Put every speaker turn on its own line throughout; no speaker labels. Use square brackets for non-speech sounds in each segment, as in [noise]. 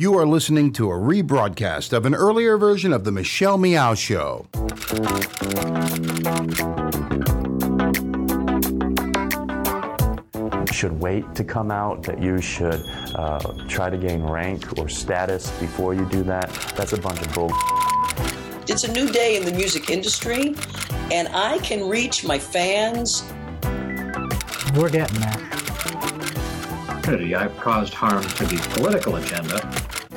You are listening to a rebroadcast of an earlier version of The Michelle Meow Show.
should wait to come out, that you should uh, try to gain rank or status before you do that. That's a bunch of bull.
It's a new day in the music industry, and I can reach my fans.
We're getting there.
I've caused harm to the political agenda,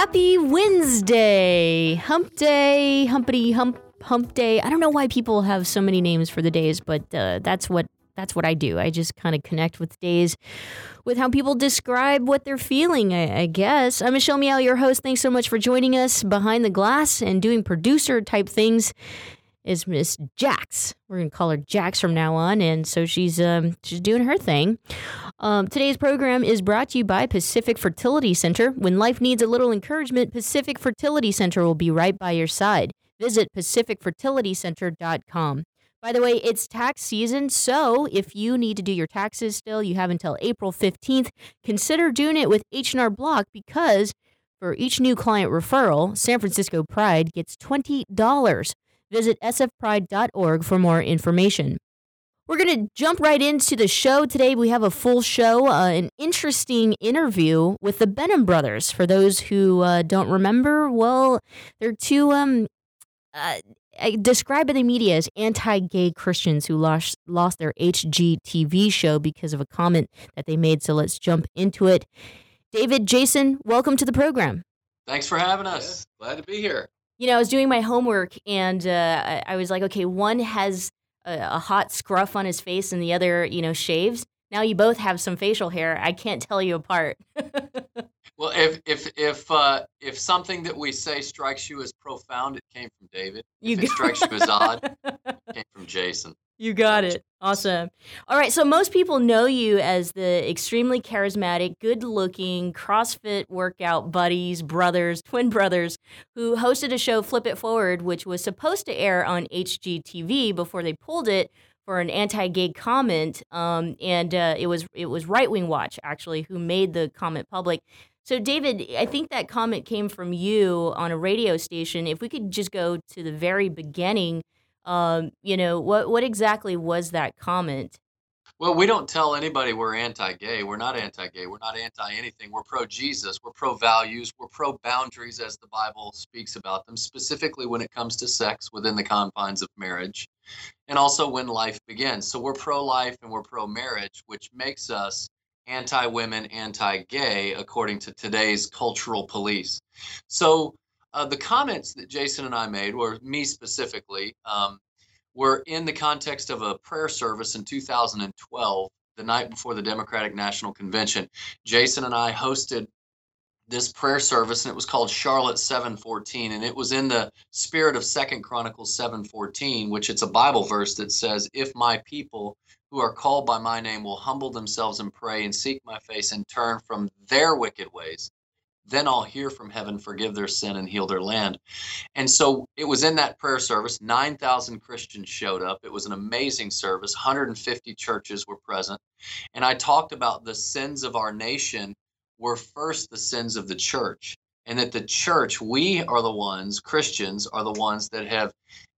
Happy Wednesday, Hump Day, Humpity Hump Hump Day. I don't know why people have so many names for the days, but uh, that's what that's what I do. I just kind of connect with days with how people describe what they're feeling, I, I, guess. I'm Michelle Meow, your host. Thanks so much for joining us behind the glass and doing producer type things. Is Miss Jax? We're gonna call her Jax from now on, and so she's um, she's doing her thing. Um, today's program is brought to you by Pacific Fertility Center. When life needs a little encouragement, Pacific Fertility Center will be right by your side. Visit pacificfertilitycenter.com. By the way, it's tax season, so if you need to do your taxes still, you have until April 15th. Consider doing it with H&R Block because for each new client referral, San Francisco Pride gets $20. Visit sfpride.org for more information. We're going to jump right into the show today. We have a full show, uh, an interesting interview with the Benham brothers. For those who uh, don't remember, well, they're two um, uh, described by the media as anti-gay Christians who lost lost their HGTV show because of a comment that they made. So let's jump into it. David, Jason, welcome to the program.
Thanks for having us. Yeah, glad to be here.
You know, I was doing my homework and uh, I was like, okay, one has a, a hot scruff on his face and the other, you know, shaves. Now you both have some facial hair. I can't tell you apart. [laughs]
Well, if if if uh, if something that we say strikes you as profound, it came from David. You if it strikes you as odd, [laughs] it came from Jason.
You got it. Awesome. All right. So most people know you as the extremely charismatic, good-looking CrossFit workout buddies, brothers, [laughs] twin brothers, who hosted a show, Flip It Forward, which was supposed to air on HGTV before they pulled it for an anti-gay comment, um, and uh, it was it was Right Wing Watch actually who made the comment public. So, David, I think that comment came from you on a radio station. If we could just go to the very beginning, um, you know, what what exactly was that comment?
Well, we don't tell anybody we're anti-gay. We're not anti-gay. We're not anti anything. We're pro-Jesus. We're pro-values. We're pro-boundaries, as the Bible speaks about them, specifically when it comes to sex within the confines of marriage, and also when life begins. So we're pro-life and we're pro-marriage, which makes us anti women, anti gay, according to today's cultural police. So uh, the comments that Jason and I made, or me specifically, um, were in the context of a prayer service in 2012, the night before the Democratic National Convention. Jason and I hosted this prayer service and it was called Charlotte 714 and it was in the spirit of Second Chronicles 714 which it's a Bible verse that says if my people who are called by my name will humble themselves and pray and seek my face and turn from their wicked ways, then I'll hear from heaven, forgive their sin, and heal their land. And so it was in that prayer service. 9,000 Christians showed up. It was an amazing service. 150 churches were present. And I talked about the sins of our nation were first the sins of the church and that the church, we are the ones, Christians are the ones that have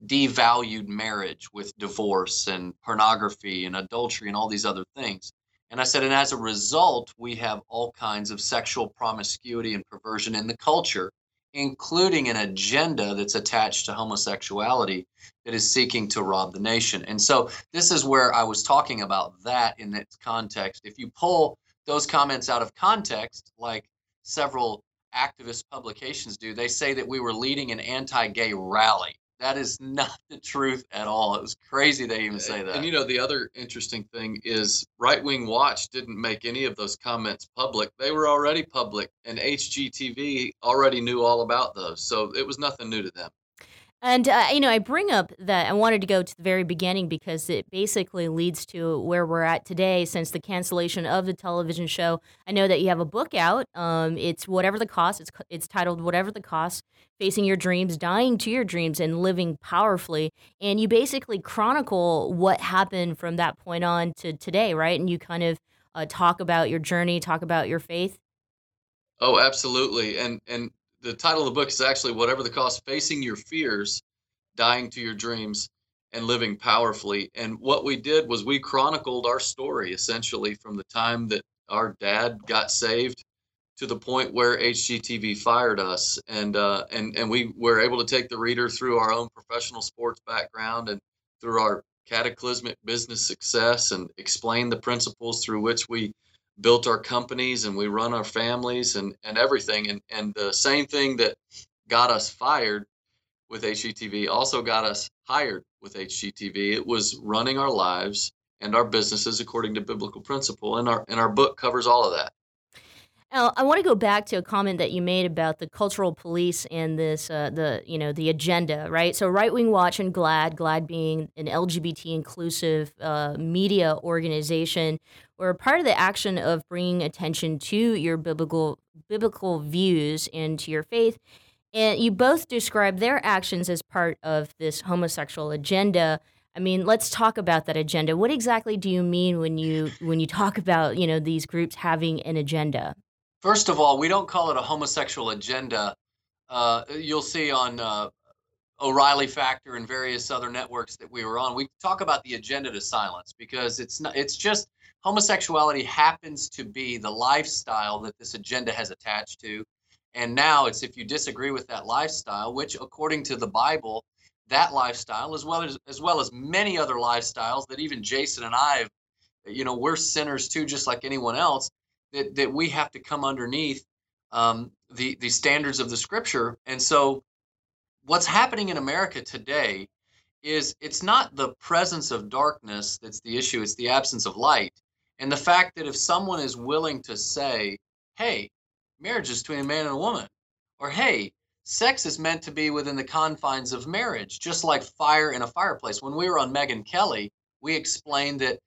devalued marriage with divorce and pornography and adultery and all these other things. And I said, and as a result, we have all kinds of sexual promiscuity and perversion in the culture, including an agenda that's attached to homosexuality that is seeking to rob the nation. And so this is where I was talking about that in its context. If you pull those comments out of context, like several activist publications do, they say that we were leading an anti gay rally. That is not the truth at all. It was crazy they even say that.
And you know, the other interesting thing is Right Wing Watch didn't make any of those comments public. They were already public, and HGTV already knew all about those. So it was nothing new to them.
And, uh, you know, I bring up that I wanted to go to the very beginning because it basically leads to where we're at today since the cancellation of the television show. I know that you have a book out. Um, it's Whatever the Cost. It's, it's titled Whatever the Cost Facing Your Dreams, Dying to Your Dreams, and Living Powerfully. And you basically chronicle what happened from that point on to today, right? And you kind of uh, talk about your journey, talk about your faith.
Oh, absolutely. And, and, the title of the book is actually whatever the cost facing your fears dying to your dreams and living powerfully. And what we did was we chronicled our story essentially from the time that our dad got saved to the point where hgtv fired us. And uh, and and we were able to take the reader through our own professional sports background and through our cataclysmic business success and explain the principles through which we built our companies and we run our families and, and everything. And, and the same thing that got us fired with HGTV also got us hired with HGTV. It was running our lives and our businesses according to biblical principle. And our, and our book covers all of that.
Now, I want to go back to a comment that you made about the cultural police and this, uh, the you know, the agenda, right? So, Right Wing Watch and GLAAD, GLAAD being an LGBT inclusive uh, media organization, were part of the action of bringing attention to your biblical biblical views and to your faith. And you both describe their actions as part of this homosexual agenda. I mean, let's talk about that agenda. What exactly do you mean when you when you talk about you know these groups having an agenda?
First of all, we don't call it a homosexual agenda. Uh, you'll see on uh, O'Reilly Factor and various other networks that we were on. We talk about the agenda to silence because it's not. It's just homosexuality happens to be the lifestyle that this agenda has attached to. And now it's if you disagree with that lifestyle, which according to the Bible, that lifestyle, as well as as well as many other lifestyles that even Jason and I you know, we're sinners too, just like anyone else that, that we have to come underneath um, the, the standards of the scripture. And so, what's happening in America today is it's not the presence of darkness that's the issue, it's the absence of light. And the fact that if someone is willing to say, hey, marriage is between a man and a woman, or hey, sex is meant to be within the confines of marriage, just like fire in a fireplace. When we were on Megyn Kelly, we explained that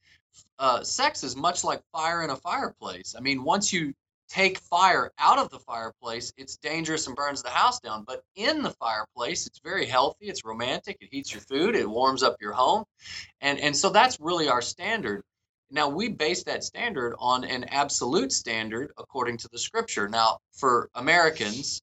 uh, sex is much like fire in a fireplace. I mean, once you take fire out of the fireplace, it's dangerous and burns the house down. But in the fireplace, it's very healthy, it's romantic, it heats your food, it warms up your home. And, and so that's really our standard. Now, we base that standard on an absolute standard according to the scripture. Now, for Americans,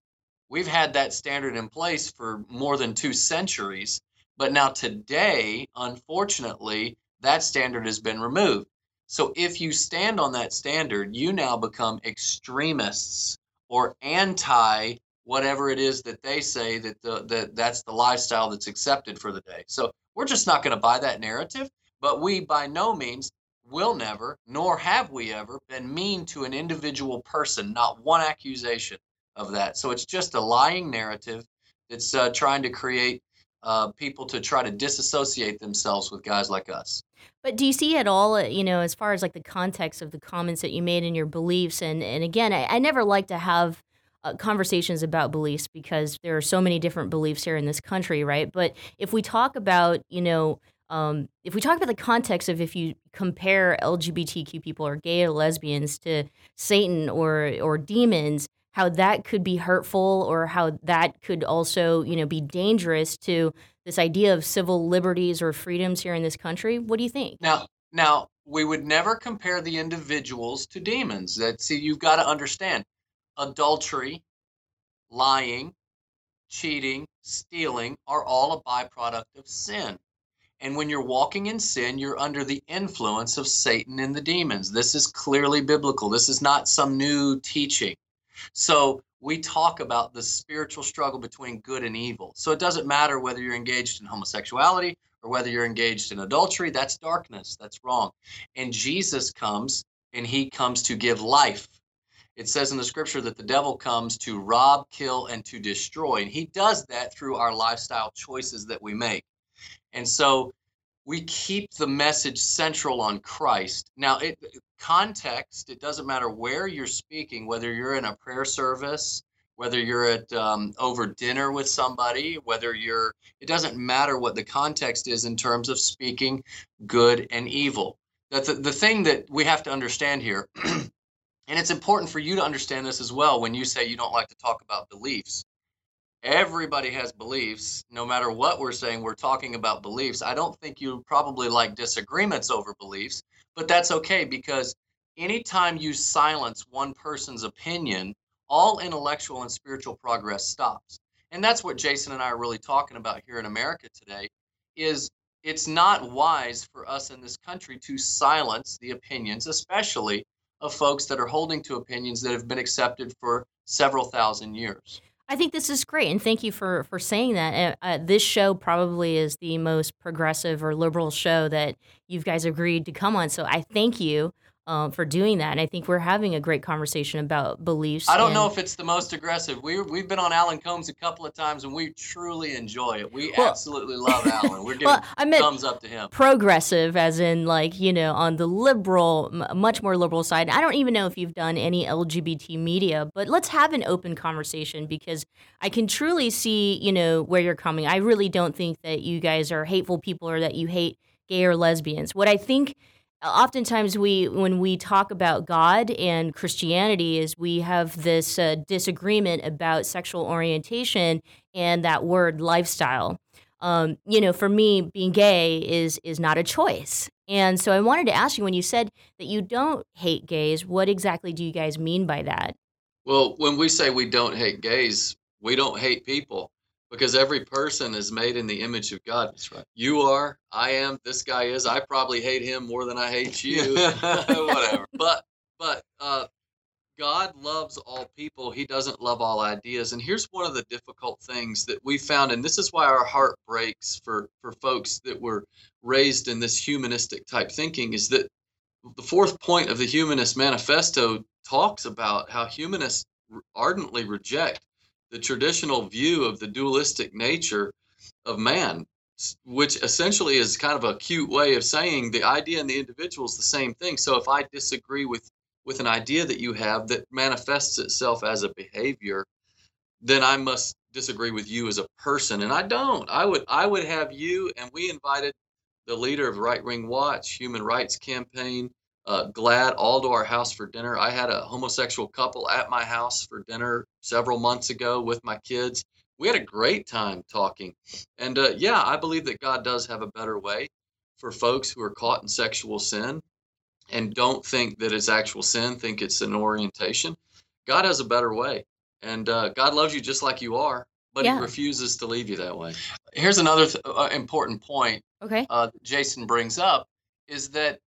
we've had that standard in place for more than two centuries. But now, today, unfortunately, that standard has been removed. So if you stand on that standard, you now become extremists or anti whatever it is that they say that the, that that's the lifestyle that's accepted for the day. So we're just not going to buy that narrative, but we by no means will never nor have we ever been mean to an individual person, not one accusation of that. So it's just a lying narrative that's uh, trying to create uh, people to try to disassociate themselves with guys like us.
But do you see at all, uh, you know, as far as like the context of the comments that you made and your beliefs? And, and again, I, I never like to have uh, conversations about beliefs because there are so many different beliefs here in this country, right? But if we talk about, you know, um, if we talk about the context of if you compare LGBTQ people or gay or lesbians to Satan or or demons, how that could be hurtful or how that could also, you know, be dangerous to this idea of civil liberties or freedoms here in this country. What do you think?
Now, now we would never compare the individuals to demons. That see, you've got to understand adultery, lying, cheating, stealing are all a byproduct of sin. And when you're walking in sin, you're under the influence of Satan and the demons. This is clearly biblical. This is not some new teaching. So we talk about the spiritual struggle between good and evil. So it doesn't matter whether you're engaged in homosexuality or whether you're engaged in adultery, that's darkness, that's wrong. And Jesus comes and he comes to give life. it says in the scripture that the devil comes to rob, kill, and to destroy. And he does that through our lifestyle choices that we make. And so we keep the message central on Christ. Now, it context, it doesn't matter where you're speaking, whether you're in a prayer service, whether you're at um, over dinner with somebody, whether you're, it doesn't matter what the context is in terms of speaking good and evil. That's the, the thing that we have to understand here [clears throat] And it's important for you to understand this as well when you say you don't like to talk about beliefs. Everybody has beliefs. No matter what we're saying, we're talking about beliefs. I don't think you probably like disagreements over beliefs, but that's okay because anytime you silence one person's opinion, all intellectual and spiritual progress stops. And that's what Jason and I are really talking about here in America today is it's not wise for us in this country to silence the opinions, especially of folks that are holding to opinions that have been accepted for several thousand years.
I think this is great, and thank you for for saying that. Uh, uh, this show probably is the most progressive or liberal show that you guys agreed to come on. So I thank you um, for doing that. And I think we're having a great conversation about beliefs.
I don't and, know if it's the most aggressive. We we've been on Alan Colmes a couple of times, and we truly enjoy it. We well, absolutely love Alan. We're [laughs] giving well, I meant thumbs up to him.
Progressive, as in like you know, on the liberal, much more liberal side. I don't even know if you've done any LGBT media, but let's have an open conversation because I can truly see you know where you're coming. I really don't think that you guys are hateful people or that you hate gay or lesbians. What I think oftentimes we when we talk about god and christianity is we have this uh, disagreement about sexual orientation and that word lifestyle. Um, you know for me being gay is is not a choice. And so i wanted to ask you when you said that you don't hate gays what exactly do you guys mean by that?
Well when we say we don't hate gays we don't hate people because every person is made in the image of God.
That's right.
You are, I am, this guy is. I probably hate him more than I hate you. [laughs] Whatever. But but uh, God loves all people. He doesn't love all ideas. And here's one of the difficult things that we found, and this is why our heart breaks for for folks that were raised in this humanistic type thinking, is that the fourth point of the Humanist Manifesto talks about how humanists ardently reject the traditional view of the dualistic nature of man, which essentially is kind of a cute way of saying the idea and the individual is the same thing. So if I disagree with with an idea that you have that manifests itself as a behavior, then I must disagree with you as a person. And I don't. I would I would have you and we invited the leader of Right Wing Watch Human Rights Campaign uh, GLAAD all to our house for dinner. I had a homosexual couple at my house for dinner several months ago with my kids. We had a great time talking. And uh, yeah, I believe that God does have a better way for folks who are caught in sexual sin and don't think that it's actual sin, think it's an orientation. God has a better way. And uh, God loves you just like you are, but yeah. He refuses to leave you that way.
Here's another th- uh, important point.
Okay.
Uh, Jason brings up is that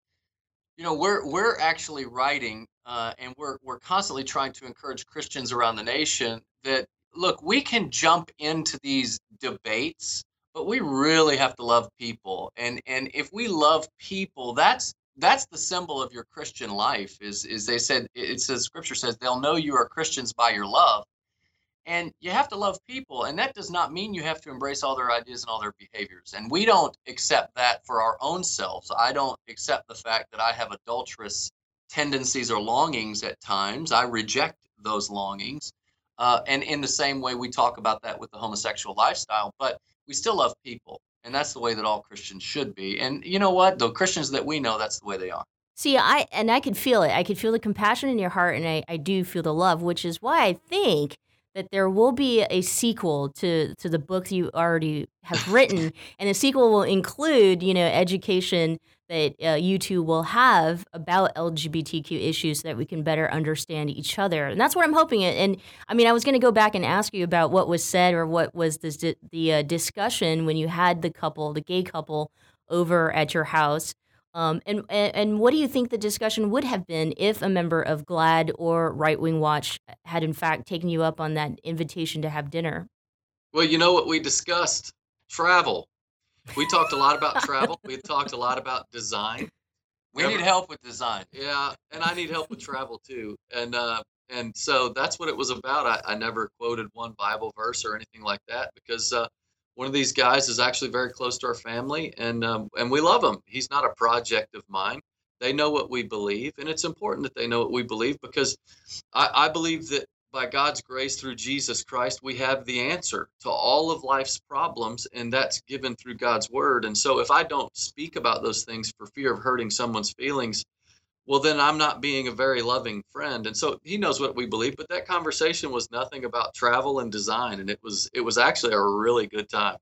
you know, we're we're actually writing, uh, and we're we're constantly trying to encourage Christians around the nation that look, we can jump into these debates, but we really have to love people, and and if we love people, that's that's the symbol of your Christian life. Is is they said it says Scripture says they'll know you are Christians by your love. And you have to love people. And that does not mean you have to embrace all their ideas and all their behaviors. And we don't accept that for our own selves. I don't accept the fact that I have adulterous tendencies or longings at times. I reject those longings. Uh, and in the same way, we talk about that with the homosexual lifestyle, but we still love people. And that's the way that all Christians should be. And you know what? The Christians that we know, that's the way they are.
See, I and I can feel it. I can feel the compassion in your heart, and I, I do feel the love, which is why I think that there will be a sequel to to the books you already have written, and the sequel will include, you know, education that uh, you two will have about LGBTQ issues so that we can better understand each other. And that's what I'm hoping. And I mean, I was going to go back and ask you about what was said or what was the, the uh, discussion when you had the couple, the gay couple, over at your house. Um, and, and what do you think the discussion would have been if a member of GLAAD or Right Wing Watch had in fact taken you up on that invitation to have dinner?
Well, you know what we discussed? Travel. We talked a lot about [laughs] travel. We talked a lot about design.
We need help with design.
Yeah, and I need help with travel too. And uh, And so that's what it was about. I, I never quoted one Bible verse or anything like that because uh, one of these guys is actually very close to our family, and um, and we love him. He's not a project of mine. They know what we believe, and it's important that they know what we believe because I, I believe that by God's grace through Jesus Christ, we have the answer to all of life's problems, and that's given through God's word. And so, if I don't speak about those things for fear of hurting someone's feelings, well, then I'm not being a very loving friend. And so he knows what we believe. But that conversation was nothing about travel and design, and it was it was actually a really good time.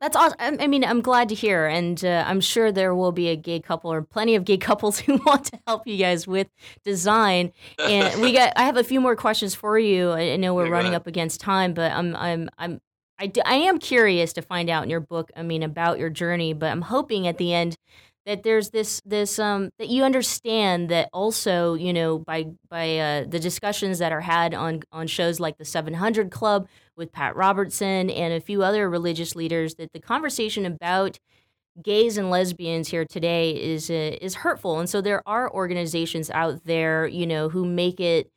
That's awesome. I mean, I'm glad to hear, and uh, I'm sure there will be a gay couple or plenty of gay [laughs] couples who want to help you guys with design. And we got. I have a few more questions for you. I know we're running up against time, but I'm I'm I'm I, I am curious to find out in your book. I mean, about your journey, but I'm hoping at the end that there's this this um that you understand that also you know by by uh, the discussions that are had on on shows like the 700 Club with Pat Robertson and a few other religious leaders that the conversation about gays and lesbians here today is uh, is hurtful. And so there are organizations out there you know who make it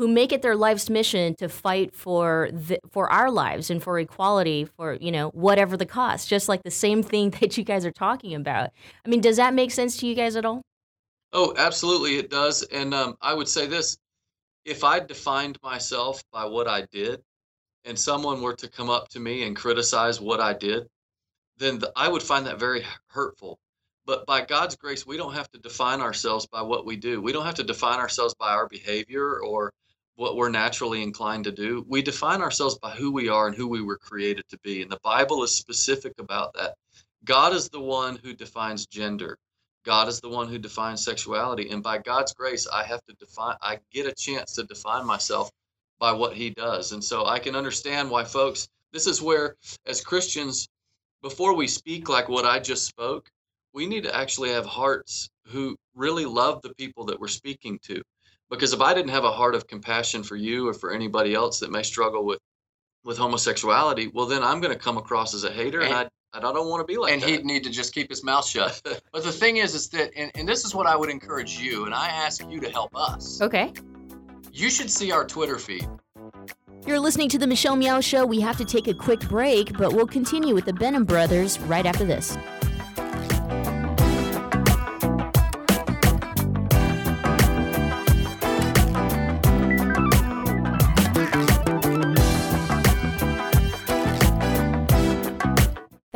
who make it their life's mission to fight for the, for our lives and for equality for you know whatever the cost just like the same thing [laughs] that you guys are talking about. I mean does that make sense to you guys at all?
Oh absolutely it does. And um, i would say this if i defined myself by what i did and someone were to come up to me and criticize what i did then the, i would find that very hurtful. But by God's grace, we don't have to define ourselves by what we do. We don't have to define ourselves by our behavior or what we're naturally inclined to do. We define ourselves by who we are and who we were created to be. And the Bible is specific about that. God is the one who defines gender. God is the one who defines sexuality. And by God's grace, I have to define, I get a chance to define myself by what he does. And so I can understand why folks, this is where, as Christians, before we speak like what I just spoke, we need to actually have hearts who really love the people that we're speaking to because if I didn't have a heart of compassion for you or for anybody else that may struggle with with homosexuality, well, then I'm going to come across as a hater, and, and I, I don't want to be like
and
that.
And he'd need to just keep his mouth shut. [laughs] but the thing is, is that, and, and this is what I would encourage you, and I ask you to help us.
Okay.
You should see our Twitter feed.
You're listening to the Michelle Meow Show. We have to take a quick break, but we'll continue with the Benham Brothers right after this.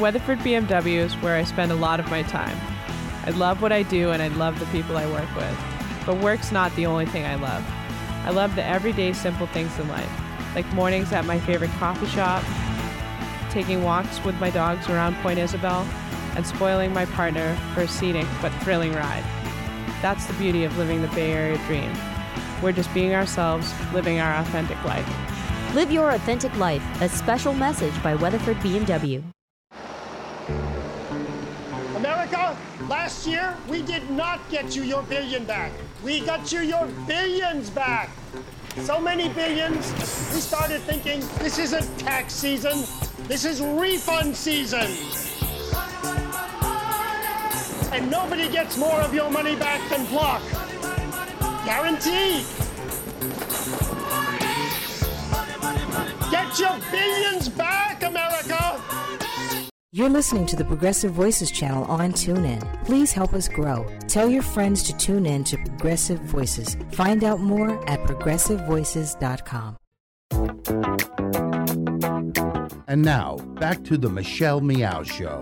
Weatherford BMW is where I spend a lot of my time. I love what I do and I love the people I work with. But work's not the only thing I love. I love the everyday simple things in life, like mornings at my favorite coffee shop, taking walks with my dogs around Point Isabel, and spoiling my partner for a scenic but thrilling ride. That's the beauty of living the Bay Area dream. We're just being ourselves, living our authentic life.
Live your authentic life, a special message by Weatherford BMW.
Last year we did not get you your billion back. We got you your billions back. So many billions, we started thinking this isn't tax season, this is refund season. And nobody gets more of your money back than Block. Guaranteed. Get your billions back, America!
You're listening to the Progressive Voices channel on TuneIn. Please help us grow. Tell your friends to tune in to Progressive Voices. Find out more at progressivevoices.com.
And now, back to the Michelle Meow Show.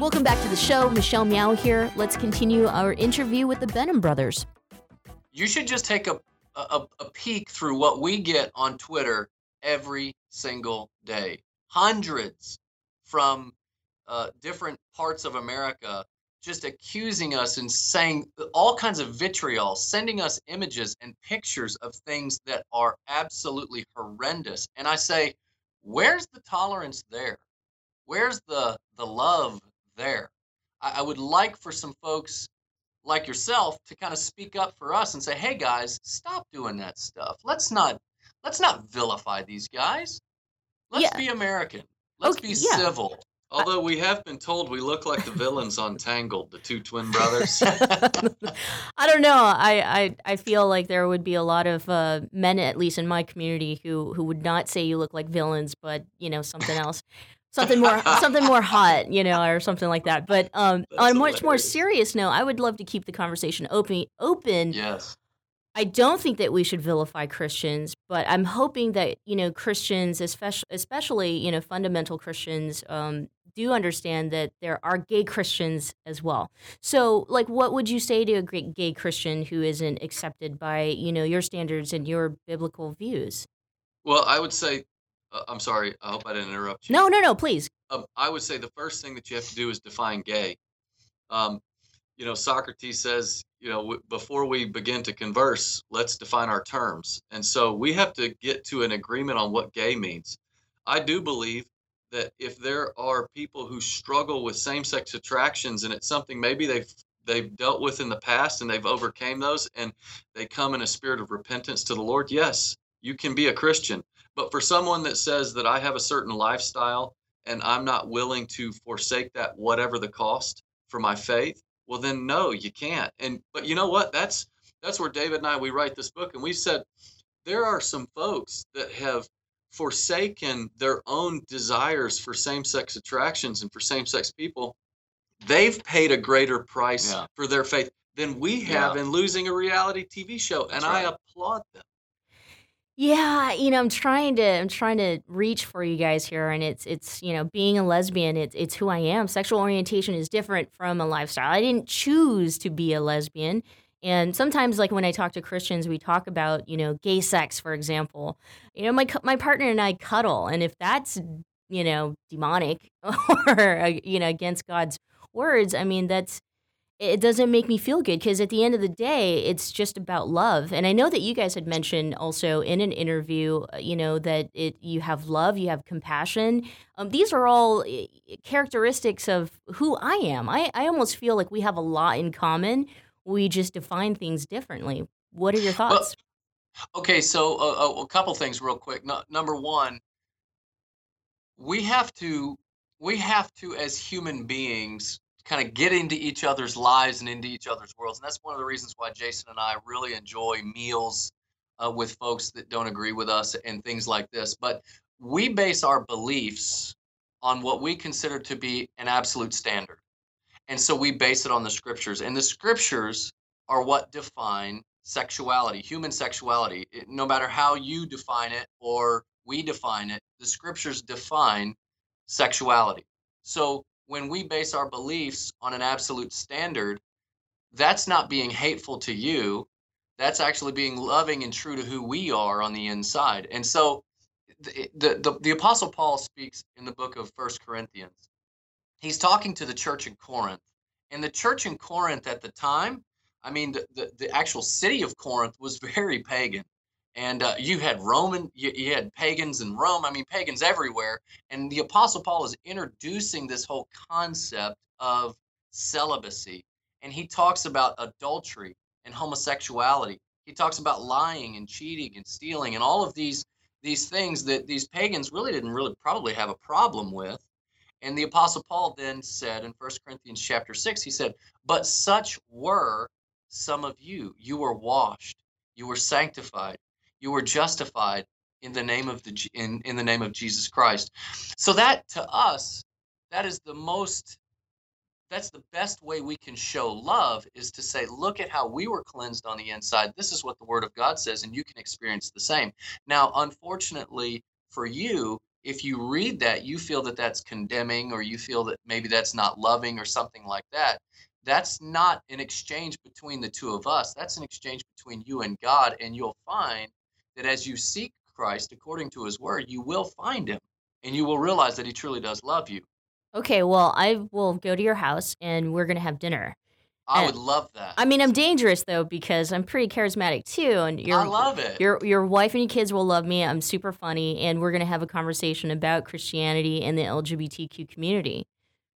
Welcome back to the show. Michelle Meow here. Let's continue our interview with the Benham brothers.
You should just take a, a, a peek through what we get on Twitter every single day. Hundreds from uh, different parts of America just accusing us and saying all kinds of vitriol, sending us images and pictures of things that are absolutely horrendous. And I say, where's the tolerance there? Where's the the love there? I, I would like for some folks like yourself to kind of speak up for us and say, "Hey guys, stop doing that stuff. Let's not let's not vilify these guys. Let's
Yeah.
be American. Let's
Okay,
be
yeah.
civil."
Although we have been told we look like the villains on Tangled, the two twin [laughs] brothers.
I don't know. I, I, I feel like there would be a lot of uh, men, at least in my community, who, who would not say you look like villains, but you know something else, something more [laughs] something more hot, you know, or something like that. But um, on a much more serious note, I would love to keep the conversation open. Open.
Yes.
I don't think that we should vilify Christians, but I'm hoping that you know Christians, especially especially you know fundamental Christians, um, do understand that there are gay Christians as well. So, like, what would you say to a great gay Christian who isn't accepted by you know your standards and your biblical views?
well, I would say, uh, I'm sorry. I hope I didn't interrupt you.
No, no, no, please.
Um, I would say the first thing that you have to do is define gay. Um, you know, Socrates says, you know, w- before we begin to converse, let's define our terms. And so we have to get to an agreement on what gay means. I do believe that if there are people who struggle with same-sex attractions and it's something maybe they've they've dealt with in the past and they've overcame those and they come in a spirit of repentance to the Lord, yes, you can be a Christian. But for someone that says that I have a certain lifestyle and I'm not willing to forsake that whatever the cost for my faith, well then no, you can't. And but you know what? That's that's where David and I we write this book and we said there are some folks that have forsaken their own desires for same-sex attractions and for same-sex people. They've paid a greater price
Yeah.
for their faith than we have
Yeah.
in losing a reality TV show, and
That's
I applaud them.
Yeah, you know, I'm trying to I'm trying to reach for you guys here and it's it's, you know, being a lesbian, it's it's who I am. Sexual orientation is different from a lifestyle. I didn't choose to be a lesbian. And sometimes like when I talk to Christians, we talk about, you know, gay sex, for example. You know, my my partner and I cuddle, and if that's, you know, demonic [laughs] or uh, you know, against God's words, I mean, that's it doesn't make me feel good because at the end of the day, it's just about love. And I know that you guys had mentioned also in an interview, uh, you know, that it you have love, you have compassion. Um, these are all uh, characteristics of who I am. I, I almost feel like we have a lot in common. We just define things differently. What are your thoughts?
Okay, so uh, a, a couple things real quick. No, number one, we have to we have to as human beings kind of get into each other's lives and into each other's worlds, and that's one of the reasons why Jason and I really enjoy meals uh, with folks that don't agree with us and things like this. But we base our beliefs on what we consider to be an absolute standard, and so we base it on the scriptures, and the scriptures are what define sexuality, human sexuality. It- no matter how you define it or we define it, the scriptures define sexuality. So when we base our beliefs on an absolute standard, that's not being hateful to you. That's actually being loving and true to who we are on the inside. And so the, the, the, the Apostle Paul speaks in the book of First Corinthians. He's talking to the church in Corinth. And the church in Corinth at the time, I mean, the, the, the actual city of Corinth was very pagan. And uh, you had Roman, you, you had pagans in Rome. I mean, pagans everywhere. And the Apostle Paul is introducing this whole concept of celibacy. And he talks about adultery and homosexuality. He talks about lying and cheating and stealing and all of these these things that these pagans really didn't really probably have a problem with. And the apostle Paul then said in 1 Corinthians chapter 6, he said, "But such were some of you. You were washed, you were sanctified, you were justified in the name of the in, in the name of Jesus Christ. So that to us, that is the most that's the best way we can show love is to say, look at how we were cleansed on the inside. This is what the word of God says, and you can experience the same. Now, unfortunately for you, if you read that, you feel that that's condemning, or you feel that maybe that's not loving, or something like that. That's not an exchange between the two of us. That's an exchange between you and God. And you'll find that as you seek Christ according to his word, you will find him and you will realize that he truly does love you.
Okay, well, I will go to your house and we're going to have dinner.
I
And-
would love that.
I mean, I'm dangerous though because I'm pretty charismatic too, and your
I love it.
Your your wife and your kids will love me. I'm super funny, and we're gonna have a conversation about Christianity and the LGBTQ community.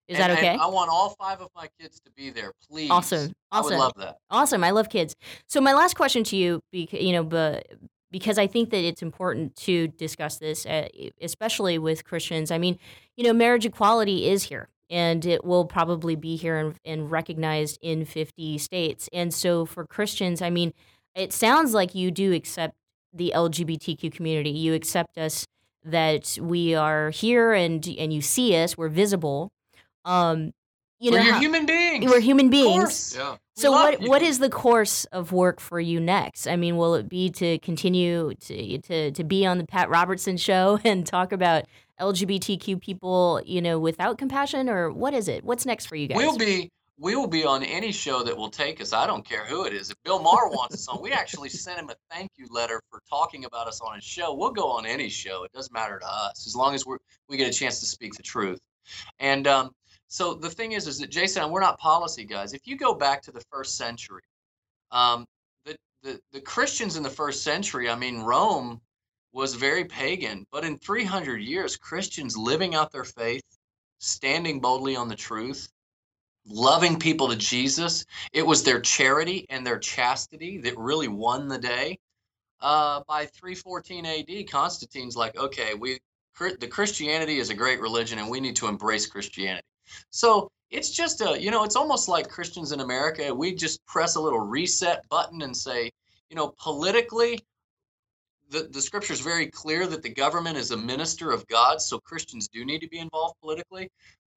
Is
And-
that okay?
and I want all five of my kids to be there, please.
Awesome.
I
Awesome.
would love that.
Awesome. I love kids. So my last question to you, because you know, but because I think that it's important to discuss this, uh, especially with Christians. I mean, you know, marriage equality is here, and it will probably be here and, and recognized in 50 states. And so for Christians, I mean, it sounds like you do accept the LGBTQ community. You accept us that we are here, and and you see us. We're visible. Um, you
We're
know,
your
how-
human beings.
We're human
Of
beings.
course. Yeah.
So what
you.
what is the course of work for you next? I mean, will it be to continue to to to be on the Pat Robertson show [laughs] and talk about LGBTQ people, you know, without compassion, or what is it? What's next for you guys?
We'll be we will be on any show that will take us. I don't care who it is. If Bill Maher wants us on, we actually sent him a thank you letter for talking about us on his show. We'll go on any show. It doesn't matter to us as long as we we get a chance to speak the truth. And um, so the thing is, is that Jason, we're not policy guys. If you go back to the first century, um, the, the the Christians in the first century, I mean, Rome was very pagan, but in 300 years, Christians living out their faith, standing boldly on the truth, loving people to Jesus. It was their charity and their chastity that really won the day. Uh, by 314 AD, Constantine's like, okay, we the Christianity is a great religion, and we need to embrace Christianity. So it's just a, you know, it's almost like Christians in America. We just press a little reset button and say, you know, politically, the, the scripture is very clear that the government is a minister of God, so Christians do need to be involved politically.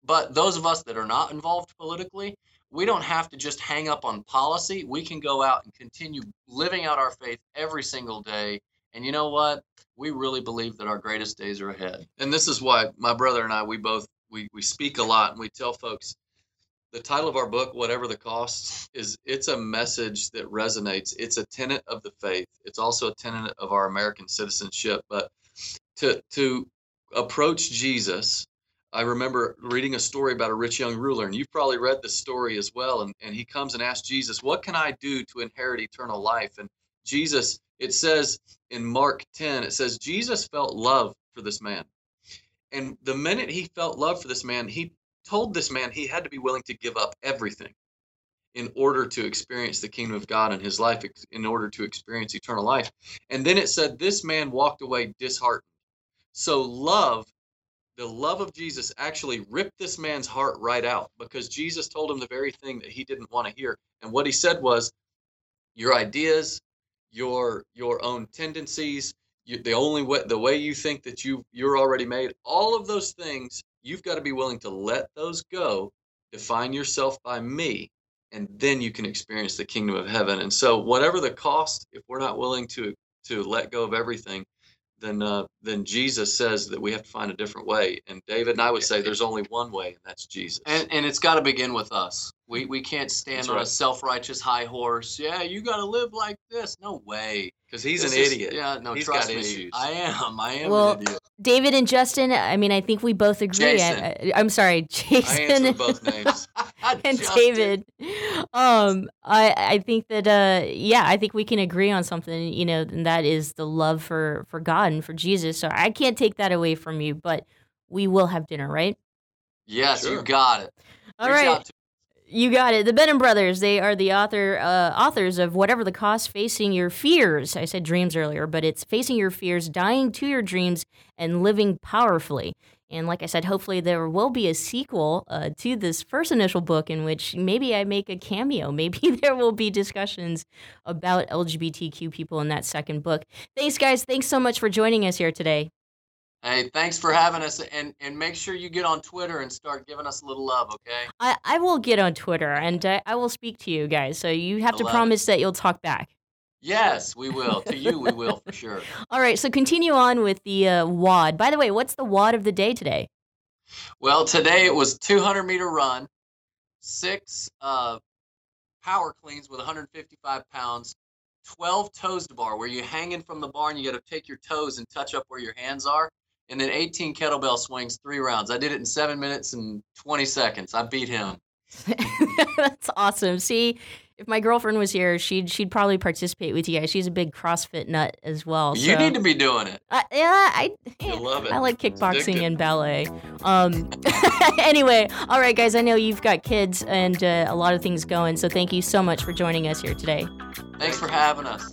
But those of us that are not involved politically, we don't have to just hang up on policy. We can go out and continue living out our faith every single day. And you know what? We really believe that our greatest days are ahead.
And this is why my brother and I, we both we we speak a lot and we tell folks the title of our book, whatever the cost, is it's a message that resonates. It's a tenet of the faith. It's also a tenet of our American citizenship. But to to approach Jesus, I remember reading a story about a rich young ruler, and you've probably read this story as well. And, and he comes and asks Jesus, What can I do to inherit eternal life? And Jesus, it says in Mark 10, it says, Jesus felt love for this man. And the minute he felt love for this man, he told this man he had to be willing to give up everything in order to experience the kingdom of God in his life, in order to experience eternal life. And then it said, This man walked away disheartened. So, love, the love of Jesus actually ripped this man's heart right out because Jesus told him the very thing that he didn't want to hear. And what he said was, Your ideas, your your own tendencies, you, the only way the way you think that you you're already made, all of those things, you've got to be willing to let those go, define yourself by me, and then you can experience the kingdom of heaven. And so, whatever the cost, if we're not willing to to let go of everything, then uh, then Jesus says that we have to find a different way. And David and I would say there's only one way, and that's Jesus.
And and it's got to begin with us. We we can't stand
That's
on a self-righteous high horse. Yeah, you got to live like this. No way.
Because he's
This
an
is-
idiot.
Yeah, no,
He's
trust
got
me.
issues.
I am. I am
well,
an idiot.
David and Justin, I mean, I think we both agree.
Jason.
I, am sorry, [laughs] Jason.
answer both names. [laughs]
and [laughs]
Justin.
David. Um, I I think that uh, yeah, I think we can agree on something. You know, and that is the love for for God and for Jesus. So I can't take that away from you, but we will have dinner, right?
Yes, you got it.
All
Reach
right. You got it. The Benham brothers. They are the author uh, authors of whatever the cost, facing your fears. I said dreams earlier, but it's facing your fears, dying to your dreams, and living powerfully. And like I said, hopefully there will be a sequel uh, to this first initial book in which maybe I make a cameo. [laughs] Maybe there will be discussions about LGBTQ people in that second book. Thanks, guys. Thanks so much for joining us here today.
Hey, thanks for having us, and and make sure you get on Twitter and start giving us a little love, okay?
I, I will get on Twitter and uh, I will speak to you guys. So you have
I
to promise that you'll talk back.
Yes, we will. to you, we will for [laughs] sure.
All right. So continue on with the uh, WOD. By the way, what's the WOD of the day today?
Well, today it was 200 meter run, six uh, power cleans with 155 pounds, 12 toes to bar, where you're hanging from the bar and you got to take your toes and touch up where your hands are, and then 18 kettlebell swings, three rounds. I did it in seven minutes and 20 seconds. I beat him. [laughs]
That's awesome. See, if my girlfriend was here, she'd she'd probably participate with you guys. She's a big CrossFit nut as well.
You need to be doing it.
Uh, yeah, I
love it.
I like kickboxing and ballet. Um, [laughs] anyway, all right, guys. I know you've got kids and uh, a lot of things going, so thank you so much for joining us here today.
Thanks for having us.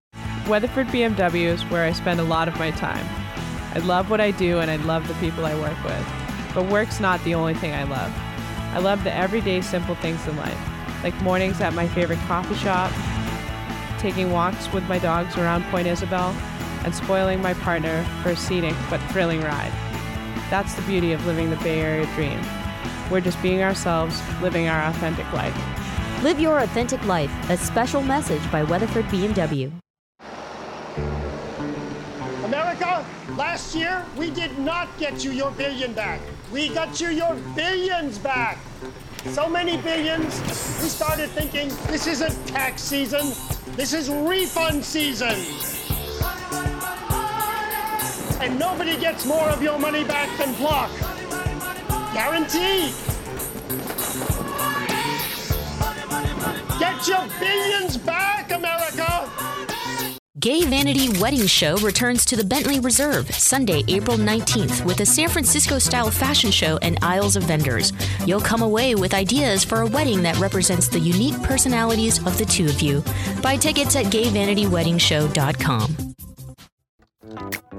Weatherford BMW is where I spend a lot of my time. I love what I do and I love the people I work with. But work's not the only thing I love. I love the everyday simple things in life, like mornings at my favorite coffee shop, taking walks with my dogs around Point Isabel, and spoiling my partner for a scenic but thrilling ride. That's the beauty of living the Bay Area dream. We're just being ourselves, living our authentic life.
Live your authentic life, a special message by Weatherford BMW.
Last year we did not get you your billion back. We got you your billions back. So many billions, we started thinking this isn't tax season, this is refund season. And nobody gets more of your money back than Block. Guaranteed. Get your billions back, America!
Gay Vanity Wedding Show returns to the Bentley Reserve Sunday, April 19th with a San Francisco style fashion show and aisles of vendors. You'll come away with ideas for a wedding that represents the unique personalities of the two of you. Buy tickets at gayvanityweddingshow.com.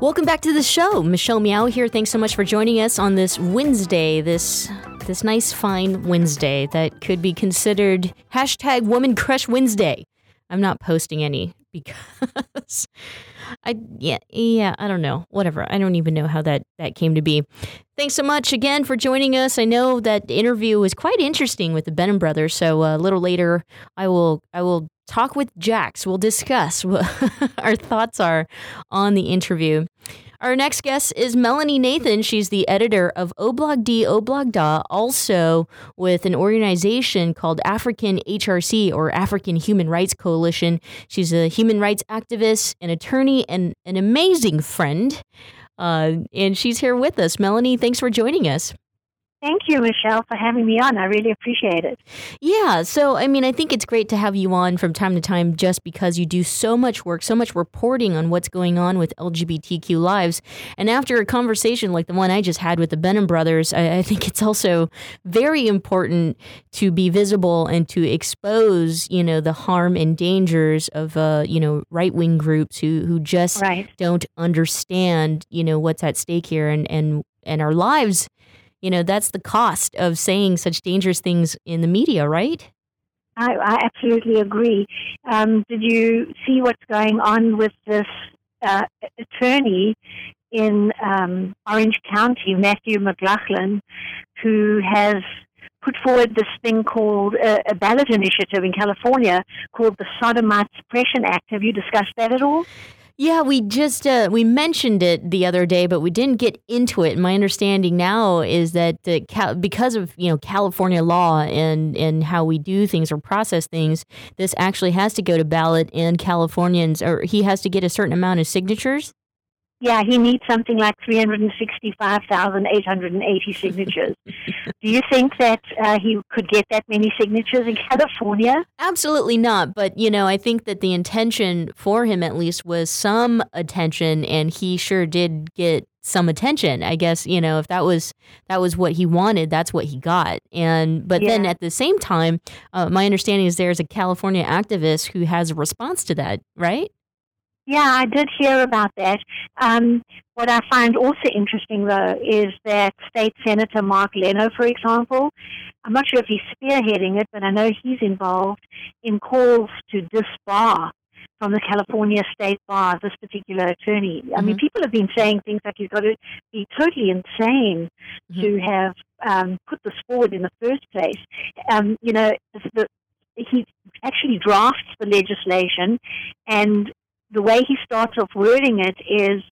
Welcome back to the show. Michelle Meow here. Thanks so much for joining us on this Wednesday, this this nice fine Wednesday that could be considered hashtag Woman Crush Wednesday. I'm not posting any because [laughs] I yeah yeah I don't know whatever I don't even know how that that came to be. Thanks so much again for joining us. I know that interview was quite interesting with the Benham brothers. So uh, a little later I will I will talk with Jax. We'll discuss [laughs] what our thoughts are on the interview. Our next guest is Melanie Nathan. She's the editor of Oblog D Oblog Da, also with an organization called African HRC or African Human Rights Coalition. She's a human rights activist, an attorney, and an amazing friend. Uh, and she's here with us. Melanie, thanks for joining us.
Thank you, Michelle, for having me on. I really appreciate it.
Yeah. So, I mean, I think it's great to have you on from time to time just because you do so much work, so much reporting on what's going on with LGBTQ lives. And after a conversation like the one I just had with the Benham brothers, I, I think it's also very important to be visible and to expose, you know, the harm and dangers of, uh, you know, right wing groups who, who just
right.
don't understand, you know, what's at stake here and, and, and our lives you know that's the cost of saying such dangerous things in the media right?
I, I absolutely agree. Um, did you see what's going on with this uh, attorney in um, orange county matthew mclaughlin who has put forward this thing called uh, a ballot initiative in california called the sodomite suppression act? Have you discussed that at all
yeah, we just uh, we mentioned it the other day, but we didn't get into it. My understanding now is that uh, Cal- because of you know California law and and how we do things or process things, this actually has to go to ballot, and Californians or he has to get a certain amount of signatures.
Yeah, he needs something like 365,880 signatures. [laughs] Do you think that uh, he could get that many signatures in California?
Absolutely not. But, you know, I think that the intention for him at least was some attention, and he sure did get some attention. I guess, you know, if that was that was what he wanted, that's what he got. And but yeah. then at the same time, uh, my understanding is there's a California activist who has a response to that, right?
Yeah, I did hear about that. Um, what I find also interesting, though, is that State Senator Mark Leno, for example, I'm not sure if he's spearheading it, but I know he's involved in calls to disbar from the California State Bar this particular attorney. Mm-hmm. I mean, mm-hmm. people have been saying things like he's got to be totally insane mm-hmm. to have um, put this forward in the first place. Um, you know, the, he actually drafts the legislation and the way he starts off wording it is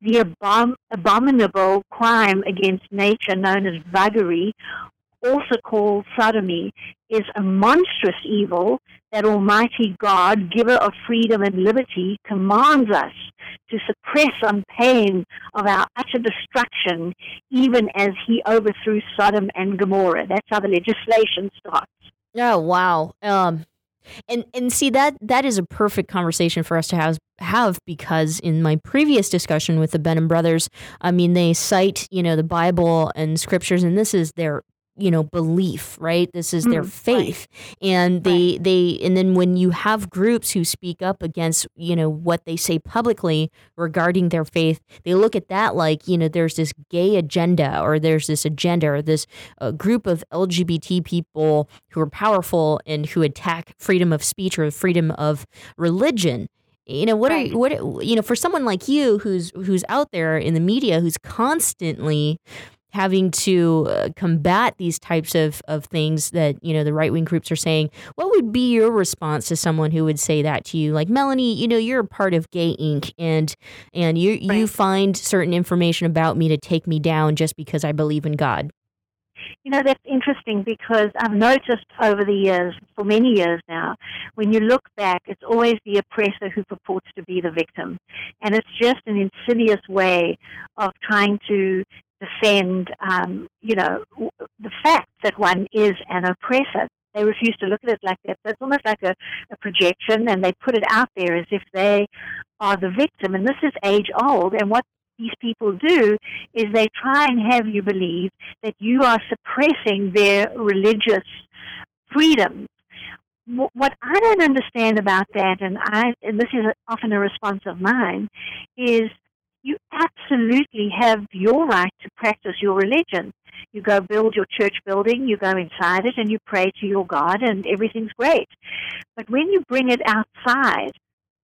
the abom- abominable crime against nature known as buggery, also called sodomy, is a monstrous evil that Almighty God, giver of freedom and liberty, commands us to suppress on pain of our utter destruction, even as he overthrew Sodom and Gomorrah. That's how the legislation starts.
Oh, wow. Um, and and see that that is a perfect conversation for us to have have because in my previous discussion with the Benham brothers, I mean they cite, you know, the Bible and scriptures and this is their you know belief right this is their mm, faith right. and they right. they and then when you have groups who speak up against you know what they say publicly regarding their faith they look at that like you know there's this gay agenda or there's this agenda or this uh, group of lgbt people who are powerful and who attack freedom of speech or freedom of religion you know what right. are what you know for someone like you who's who's out there in the media who's constantly having to uh, combat these types of, of things that you know the right wing groups are saying what would be your response to someone who would say that to you like melanie you know you're a part of gay inc and and you right. you find certain information about me to take me down just because i believe in god
you know, that's interesting because I've noticed over the years, for many years now, when you look back, it's always the oppressor who purports to be the victim. And it's just an insidious way of trying to defend, um, you know, the fact that one is an oppressor. They refuse to look at it like that. So it's almost like a, a projection, and they put it out there as if they are the victim. And this is age old. And what these people do is they try and have you believe that you are suppressing their religious freedom. What I don't understand about that, and I and this is often a response of mine, is you absolutely have your right to practice your religion. You go build your church building, you go inside it, and you pray to your God, and everything's great. But when you bring it outside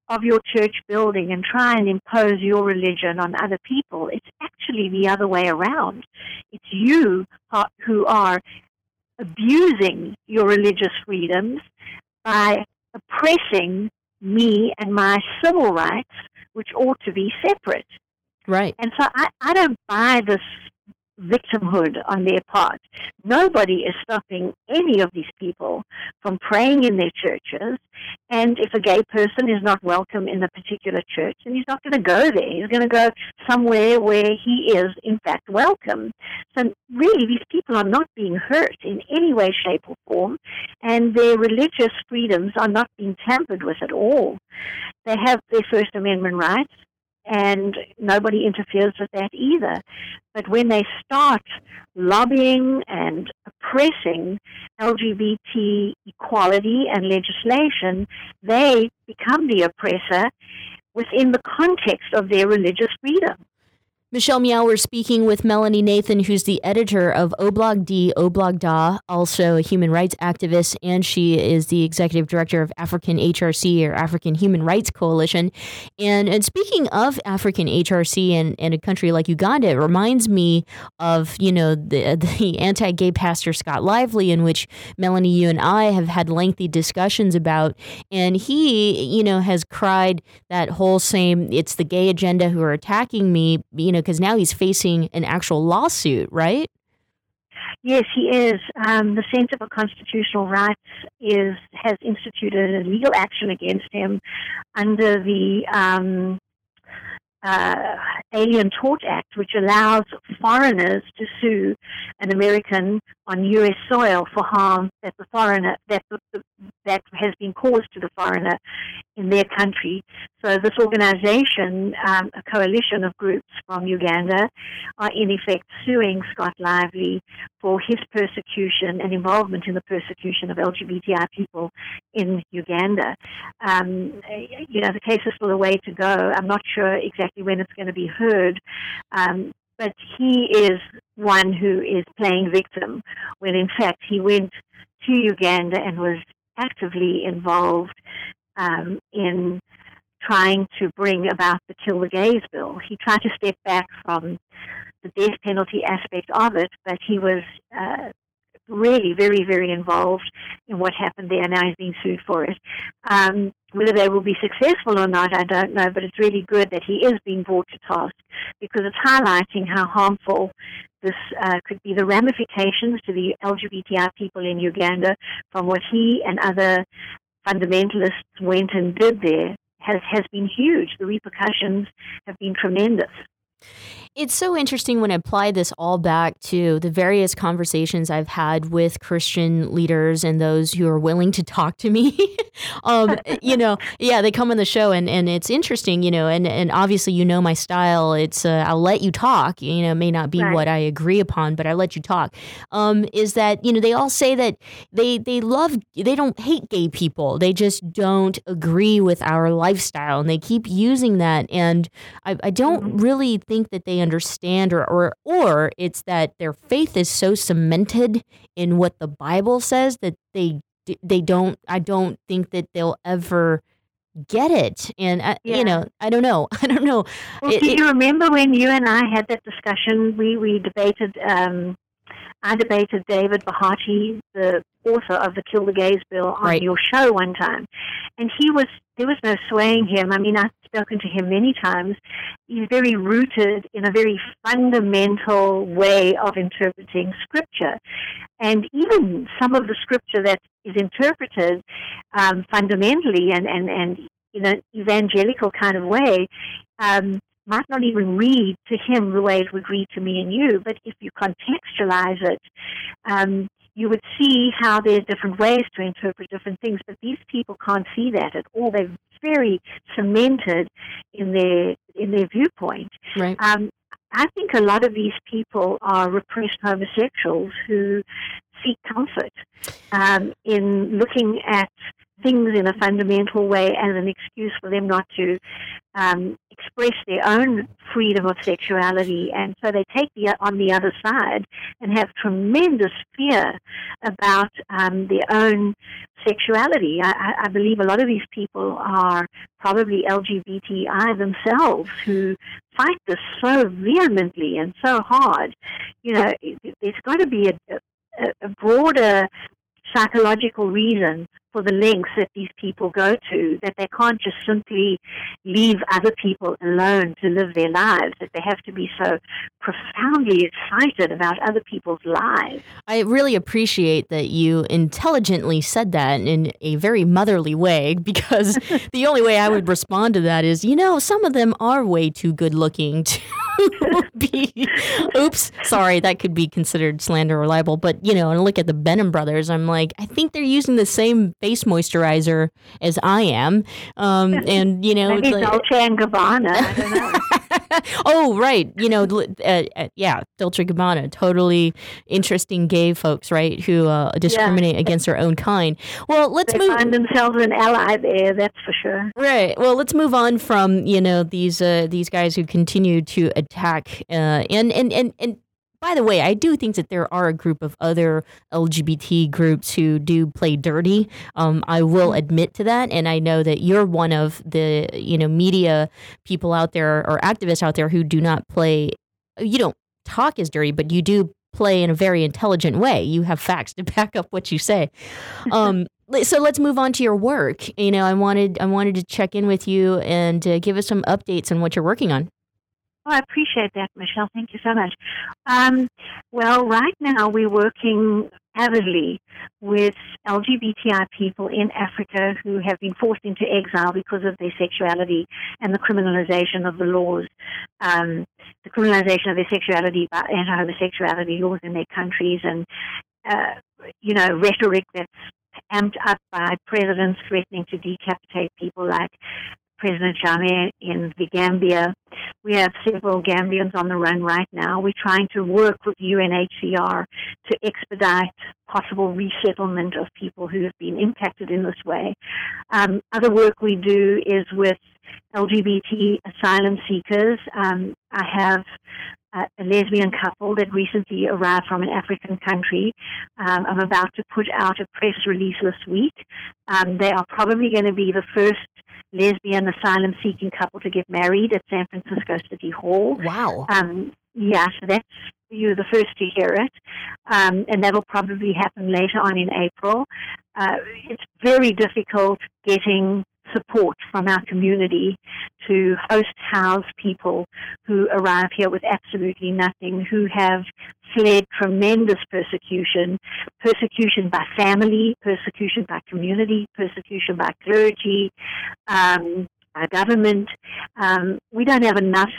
of your church building and try and impose your religion on other people, it's actually the other way around. It's you who are abusing your religious freedoms by oppressing me and my civil rights, which ought to be separate.
Right.
And so I, I don't buy this victimhood on their part. Nobody is stopping any of these people from praying in their churches. And if a gay person is not welcome in a particular church, then he's not going to go there. He's going to go somewhere where he is, in fact, welcome. So, really, these people are not being hurt in any way, shape, or form, and their religious freedoms are not being tampered with at all. They have their First Amendment rights and nobody interferes with that either. But when they start lobbying and oppressing LGBT equality and legislation, they become the oppressor within the context of their religious freedom.
Michelle Meow, we're speaking with Melanie Nathan, who's the editor of Oblog D, Oblog Da, also a human rights activist, and she is the executive director of African HRC or African Human Rights Coalition. And, and speaking of African HRC and, and a country like Uganda, it reminds me of, you know, the, [laughs] the anti-gay pastor Scott Lively, in which Melanie, you and I have had lengthy discussions about. And he, you know, has cried that whole same, it's the gay agenda who are attacking me, you know, because now he's facing an actual lawsuit, right?
Yes, he is. Um, the Center for Constitutional Rights is has instituted a legal action against him under the um, uh, Alien Tort Act, which allows foreigners to sue an American on U.S. soil for harm that the foreigner that that has been caused to the foreigner in their country. So this organization, um, a coalition of groups from Uganda, are in effect suing Scott Lively for his persecution and involvement in the persecution of LGBTI people in Uganda. Um, you know, the case is still a way to go. I'm not sure exactly when it's going to be heard. Um, but he is one who is playing victim when in fact he went to Uganda and was actively involved um, in trying to bring about the Kill the Gays bill. He tried to step back from the death penalty aspect of it, but he was uh, really very, very involved in what happened there. And now he's being sued for it. Um, whether they will be successful or not, I don't know, but it's really good that he is being brought to task because it's highlighting how harmful this uh, could be the ramifications to the LGBTI people in Uganda from what he and other fundamentalists went and did there has, has been huge. The repercussions have been tremendous.
It's so interesting when I apply this all back to the various conversations I've had with Christian leaders and those who are willing to talk to me. [laughs] um, you know, yeah, they come on the show and, and it's interesting, you know, and, and obviously you know my style. It's uh, I'll let you talk. You know, it may not be right. what I agree upon, but I let you talk. Um, is that you know they all say that they they love they don't hate gay people. They just don't agree with our lifestyle, and they keep using that. And I, I don't mm-hmm. really think that they understand or, or or it's that their faith is so cemented in what the Bible says that they they don't I don't think that they'll ever get it. And I, yeah. you know I don't know. [laughs] I don't know.
Well, it, do you it, remember when you and I had that discussion? We we debated um I debated David Bahati, the author of the Kill the Gays bill, on right. your show one time, and he was there was no swaying him. I mean, I've spoken to him many times. He's very rooted in a very fundamental way of interpreting Scripture, and even some of the Scripture that is interpreted um, fundamentally and and and in an evangelical kind of way. Um, might not even read to him the way it would read to me and you, but if you contextualize it, um, you would see how there's different ways to interpret different things, but these people can't see that at all. They're very cemented in their in their viewpoint.
Right.
Um, I think a lot of these people are repressed homosexuals who seek comfort um, in looking at things in a fundamental way as an excuse for them not to um, express their own freedom of sexuality. And so they take the on the other side and have tremendous fear about um, their own sexuality. I, I believe a lot of these people are probably LGBTI themselves who fight this so vehemently and so hard. You know, there's got to be a, a, a broader psychological reason for the lengths that these people go to, that they can't just simply leave other people alone to live their lives, that they have to be so profoundly excited about other people's lives.
I really appreciate that you intelligently said that in a very motherly way [laughs] because the only way I would respond to that is, you know, some of them are way too good looking to [laughs] be. Oops, sorry, that could be considered slander or libel. But, you know, and look at the Benham brothers, I'm like, I think they're using the same face moisturizer as I am. Um, [laughs] and, you know,
Maybe
like,
Dolce and Gabbana. I don't know. [laughs]
oh, right. You know, uh, uh, yeah, Dolce Gabbana, totally interesting gay folks, right, who uh, discriminate against their own kind. Well, let's
they
move.
find themselves an ally there, that's for sure.
Right. Well, let's move on from you know these uh, these guys who continue to attack uh, and and and and. By the way, I do think that there are a group of other LGBT groups who do play dirty. Um, I will admit to that, and I know that you're one of the you know media people out there or activists out there who do not play. You don't talk as dirty, but you do play in a very intelligent way. You have facts to [laughs] back up what you say. Um, [laughs] so let's move on to your work. You know, I wanted I wanted to check in with you and uh, give us some updates on what you're working on.
Oh, I appreciate that, Michelle. Thank you so much. Um, well, right now we're working avidly with LGBTI people in Africa who have been forced into exile because of their sexuality and the criminalization of the laws, um, the criminalization of their sexuality by anti-homosexuality laws in their countries, and uh, you know rhetoric that's amped up by presidents threatening to decapitate people like President Jammeh in the Gambia. We have several Gambians on the run right now. We're trying to work with UNHCR to expedite possible resettlement of people who have been impacted in this way. Um, other work we do is with LGBT asylum seekers. Um, I have a lesbian couple that recently arrived from an African country. Um, I'm about to put out a press release this week. Um, they are probably going to be the first lesbian asylum seeking couple to get married at San Francisco City Hall.
Wow.
Um, yeah, so that's you're the first to hear it, um, and that'll probably happen later on in April. Uh, it's very difficult getting support from our community to host house people who arrive here with absolutely nothing, who have fled tremendous persecution, persecution by family, persecution by community, persecution by clergy, um, by government. Um, we don't have enough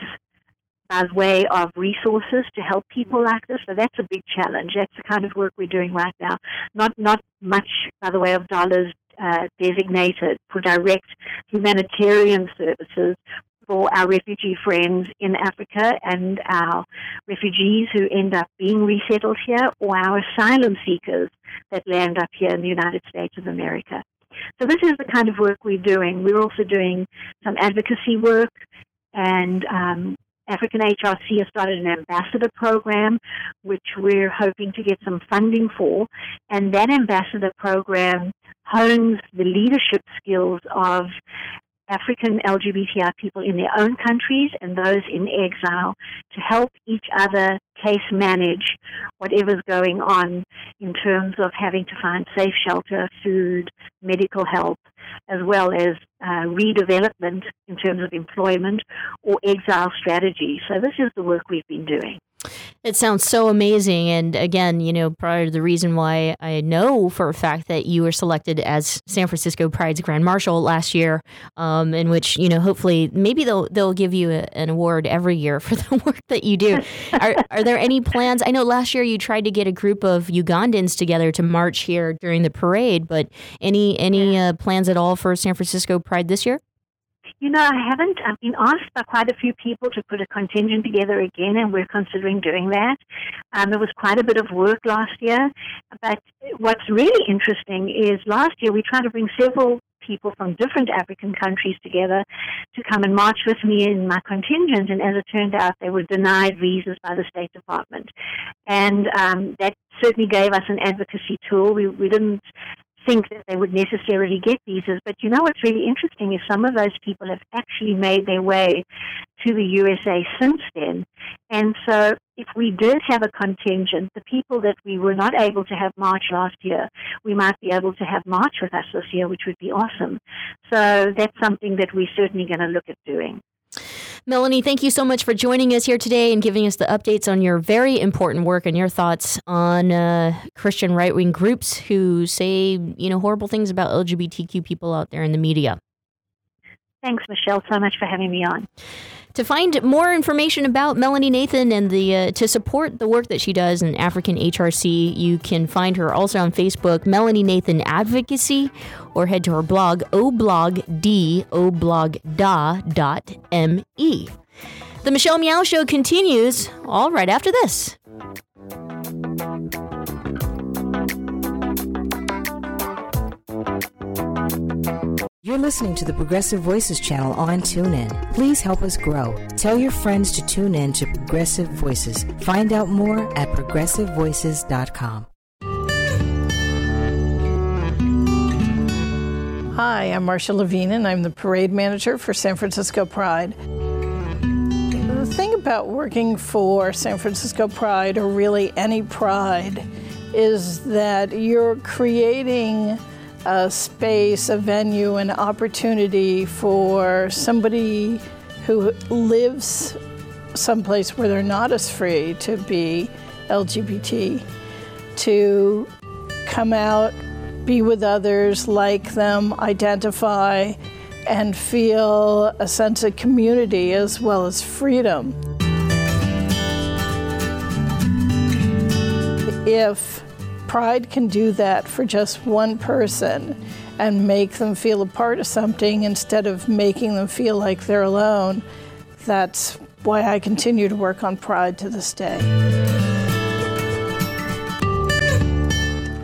by way of resources to help people like this. So that's a big challenge. That's the kind of work we're doing right now. Not not much by the way of dollars uh, designated for direct humanitarian services for our refugee friends in Africa and our refugees who end up being resettled here or our asylum seekers that land up here in the United States of America. So this is the kind of work we're doing. We're also doing some advocacy work and um, African HRC has started an ambassador program, which we're hoping to get some funding for. And that ambassador program hones the leadership skills of African LGBTI people in their own countries and those in exile to help each other case manage whatever's going on in terms of having to find safe shelter, food, medical help, as well as uh, redevelopment in terms of employment or exile strategy. So this is the work we've been doing.
It sounds so amazing. And again, you know, part of the reason why I know for a fact that you were selected as San Francisco Pride's Grand Marshal last year, um, in which, you know, hopefully maybe they'll they'll give you a, an award every year [laughs] for the work that you do. are, are there any plans? I know last year you tried to get a group of Ugandans together to march here during the parade, but any any uh, plans at all for San Francisco Pride this year?
You know, I haven't. I've been asked by quite a few people to put a contingent together again, and we're considering doing that. Um, there was quite a bit of work last year, but what's really interesting is last year we tried to bring several people from different African countries together to come and march with me in my contingent, and as it turned out, they were denied visas by the State Department, and um, that certainly gave us an advocacy tool. We, we didn't think that they would necessarily get visas. But you know what's really interesting is some of those people have actually made their way to the USA since then. And so if we did have a contingent, the people that we were not able to have march last year, we might be able to have march with us this year, which would be awesome. So that's something that we're certainly going to look at doing.
Melanie, thank you so much for joining us here today and giving us the updates on your very important work and your thoughts on uh, Christian right wing groups who say, you know, horrible things about LGBTQ people out there in the media.
Thanks, Michelle, so much for having me on.
To find more information about Melanie Nathan and the uh, to support the work that she does in African HRC, you can find her also on Facebook, Melanie Nathan Advocacy, or head to her blog, oblogd, oblogda.me. The Michelle Meow Show continues all right after this.
You're listening to the Progressive Voices channel on TuneIn. Please help us grow. Tell your friends to tune in to Progressive Voices. Find out more at progressivevoices.com.
Hi, I'm Marcia Levine, and I'm the parade manager for San Francisco Pride. The thing about working for San Francisco Pride, or really any pride, is that you're creating a space, a venue, an opportunity for somebody who lives someplace where they're not as free to be LGBT to come out, be with others, like them, identify, and feel a sense of community as well as freedom. If pride can do that for just one person and make them feel a part of something instead of making them feel like they're alone. That's why I continue to work on pride to this day.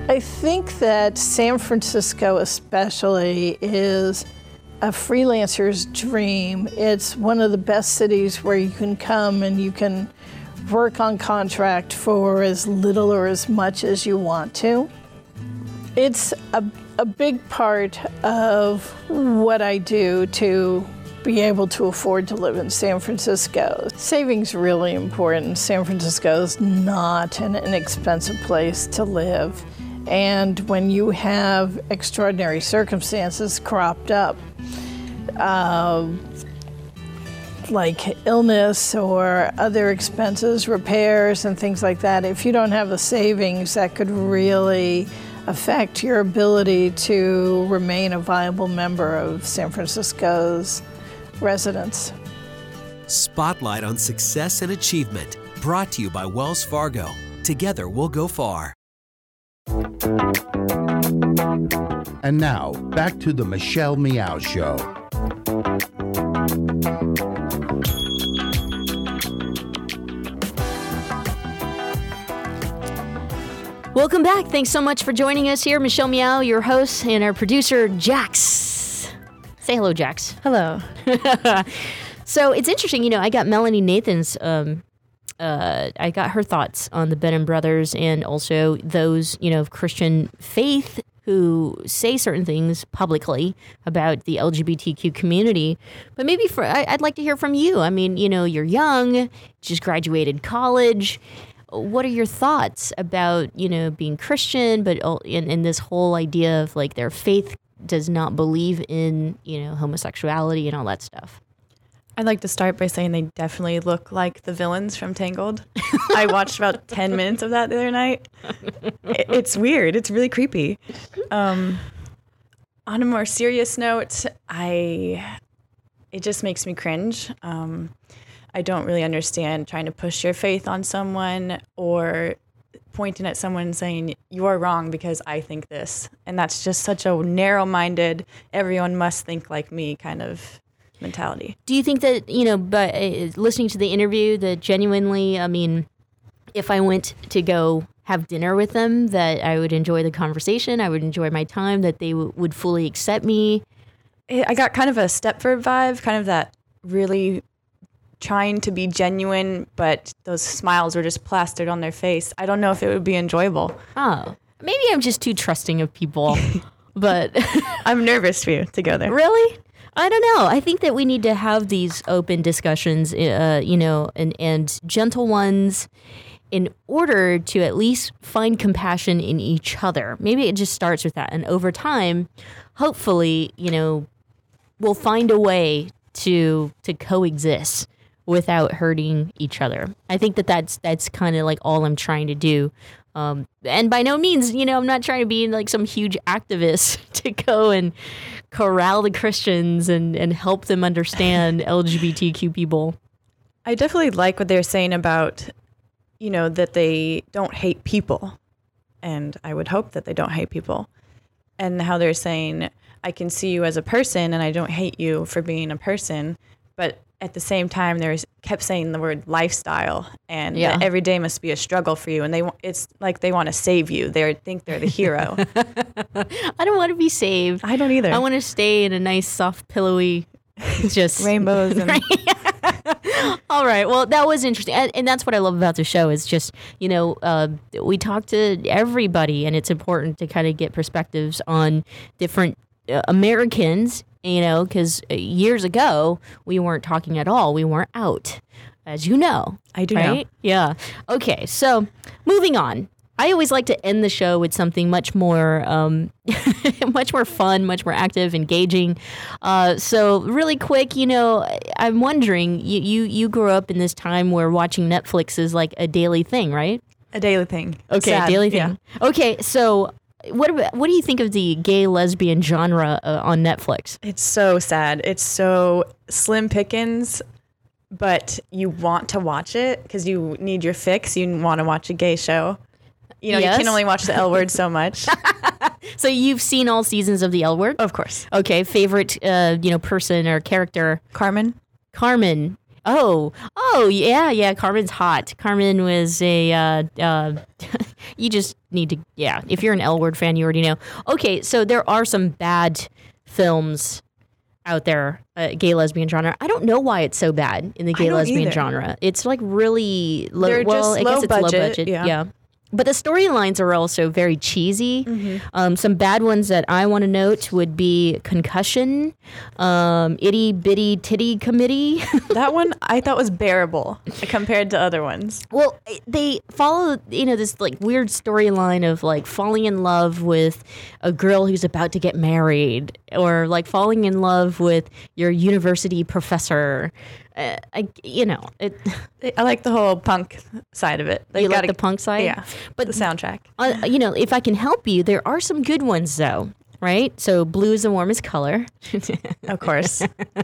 I think that San Francisco, especially, is a freelancer's dream. It's one of the best cities where you can come and you can work on contract for as little or as much as you want to. It's a, a big part of what I do to be able to afford to live in San Francisco. Saving's really important. San Francisco is not an inexpensive place to live. And when you have extraordinary circumstances cropped up, uh, like illness or other expenses, repairs, and things like that, if you don't have the savings, that could really affect your ability to remain a viable member of San Francisco's residents.
Spotlight on Success and Achievement, brought to you by Wells Fargo. Together we'll go far.
And now, back to the Michelle Meow Show.
Welcome back. Thanks so much for joining us here. Michelle Meow, your host, and our producer, Jax. Say hello, Jax.
Hello. [laughs]
so it's interesting, you know, I got Melanie Nathan's, um, uh, I got her thoughts on the Benham brothers and also those, you know, of Christian faith who say certain things publicly about the LGBTQ community. But maybe for, I, I'd like to hear from you. I mean, you know, you're young, just graduated college what are your thoughts about you know being Christian, but in, in this whole idea of like their faith does not believe in you know homosexuality and all that stuff?
I'd like to start by saying they definitely look like the villains from Tangled. I watched about [laughs] 10 minutes of that the other night. It's weird. It's really creepy. Um, on a more serious note, I it just makes me cringe. Um, I don't really understand trying to push your faith on someone or pointing at someone and saying you are wrong because I think this. And that's just such a narrow-minded everyone must think like me kind of mentality.
Do you think that, you know, but uh, listening to the interview that genuinely, I mean, if I went to go have dinner with them that I would enjoy the conversation, I would enjoy my time, that they w- would fully accept me.
I got kind of a Stepford vibe, kind of that really trying to be genuine, but those smiles were just plastered on their face. I don't know if it would be enjoyable.
Oh. maybe I'm just too trusting of people, [laughs] but [laughs]
I'm nervous for you to go there.
Really? I don't know. I think that we need to have these open discussions, uh, you know, and, and gentle ones in order to at least find compassion in each other. Maybe it just starts with that. And over time, hopefully, you know, we'll find a way to to coexist without hurting each other. I think that that's that's kind of like all I'm trying to do. Um, and by no means, you know, I'm not trying to be like some huge activist [laughs] to go and corral the Christians and, and help them understand [laughs] LGBTQ people.
I definitely like what they're saying about, you know, that they don't hate people. And I would hope that they don't hate people. And how they're saying, I can see you as a person and I don't hate you for being a person. But at the same time, there's kept saying the word lifestyle and
Yeah.
every day must be a struggle for you. And they, it's like they want to save you. They think they're the hero. [laughs]
I don't want to be saved.
I don't either.
I want to stay in a nice, soft, pillowy, just [laughs]
Rainbows and [laughs]
All right. Well, that was interesting, and, and that's what I love about the show. Is just you know uh, we talk to everybody, and it's important to kind of get perspectives on different uh, Americans. You know, because years ago we weren't talking at all. We weren't out, as you know.
I do know.
right? Yeah. Okay. So moving on. I always like to end the show with something much more, um, [laughs] much more fun, much more active, engaging. Uh, so, really quick, you know, I'm wondering, you, you you grew up in this time where watching Netflix is like a daily thing, right?
a daily thing.
Okay,
Sad.
daily thing.
Yeah.
Okay, so what about, what do you think of the gay lesbian genre uh, on Netflix?
It's so sad. It's so slim pickings, but you want to watch it because you need your fix. You want to watch a gay show. You know, you can only watch the L word so much. [laughs]
So you've seen all seasons of the L Word?
Of course.
Okay, favorite uh, you know person or character?
Carmen.
Carmen. Oh, oh yeah, yeah. Carmen's hot. Carmen was a. Uh, uh, [laughs] you just need to, yeah. If you're an L Word fan, you already know. Okay, so there are some bad films out there, uh, gay lesbian genre. I don't know why it's so bad in the gay lesbian
either.
genre. It's like really low.
They're
well, I guess
low
it's low
budget,
budget.
yeah.
yeah. But the storylines are also very cheesy.
Mm-hmm.
Um, some bad ones that I want to note would be Concussion, um, Itty Bitty Titty Committee. [laughs]
that one I thought was bearable compared to other ones.
Well, they follow, you know, this like weird storyline of like falling in love with a girl who's about to get married, or like falling in love with your university professor. Uh, I, you know, it. [laughs]
I like the whole punk side of it. They
you like
gotta-
the punk side,
Yeah,
but
the soundtrack.
Uh, you know, if I can help you, there are some good ones though. Right, so blue is the warmest color.
of course, [laughs]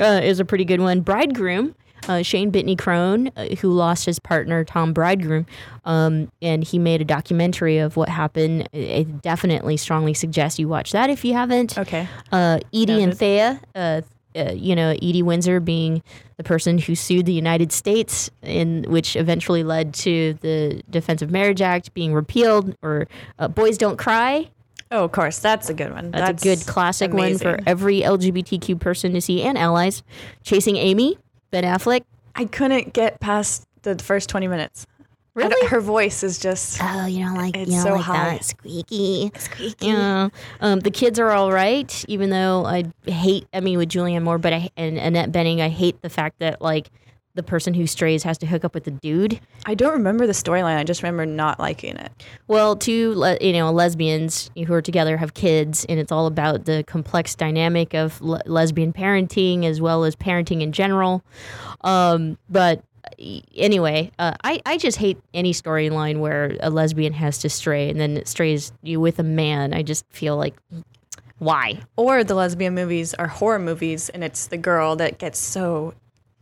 uh, is a pretty good one. Bridegroom, uh, Shane Bitney Crone, uh, who lost his partner Tom Bridegroom, um, and he made a documentary of what happened. I I definitely strongly suggest you watch that if you haven't.
Okay.
Uh, Edie and Thea, uh, uh, you know, Edie Windsor being the person who sued the United States, in which eventually led to the Defense of Marriage Act being repealed, or uh, Boys Don't Cry.
Oh, of course, that's a good one.
That's, a good classic one for every LGBTQ person to see and allies. Chasing Amy, Ben Affleck.
I couldn't get past the first twenty minutes.
Really?
her voice is just.
Oh, you don't like
it's
you don't
so
like
high.
that squeaky, squeaky. Yeah. Um, the kids are all right, even though I hate. I mean, with Julianne Moore, but I and Annette Bening, I hate the fact that like the person who strays has to hook up with the dude.
I don't remember the storyline. I just remember not liking it.
Well, two le- you know lesbians who are together have kids, and it's all about the complex dynamic of le- lesbian parenting as well as parenting in general. Um, but anyway, uh, I I just hate any storyline where a lesbian has to stray and then it strays you with a man. I just feel like why?
Or the lesbian movies are horror movies, and it's the girl that gets so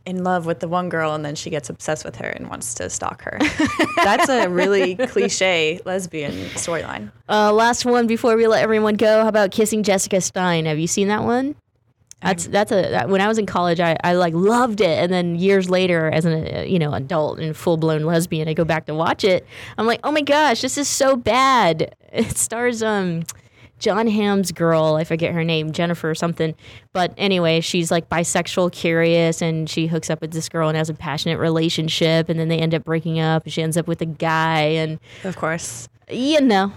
in love with the one girl, and then she gets obsessed with her and wants to stalk her. [laughs] That's a really cliche lesbian storyline.
Uh, last one before we let everyone go. How about kissing Jessica Stein? Have you seen that one? That's that's a that, when I was in college, I, I like loved it, and then years later, as an uh, you know adult and full blown lesbian, I go back to watch it. I'm like, oh my gosh, this is so bad. It stars um Jon Hamm's girl, I forget her name, Jennifer or something. But anyway, she's like bisexual, curious, and she hooks up with this girl and has a passionate relationship, and then they end up breaking up. And she ends up with a guy, and
Of course.
you know,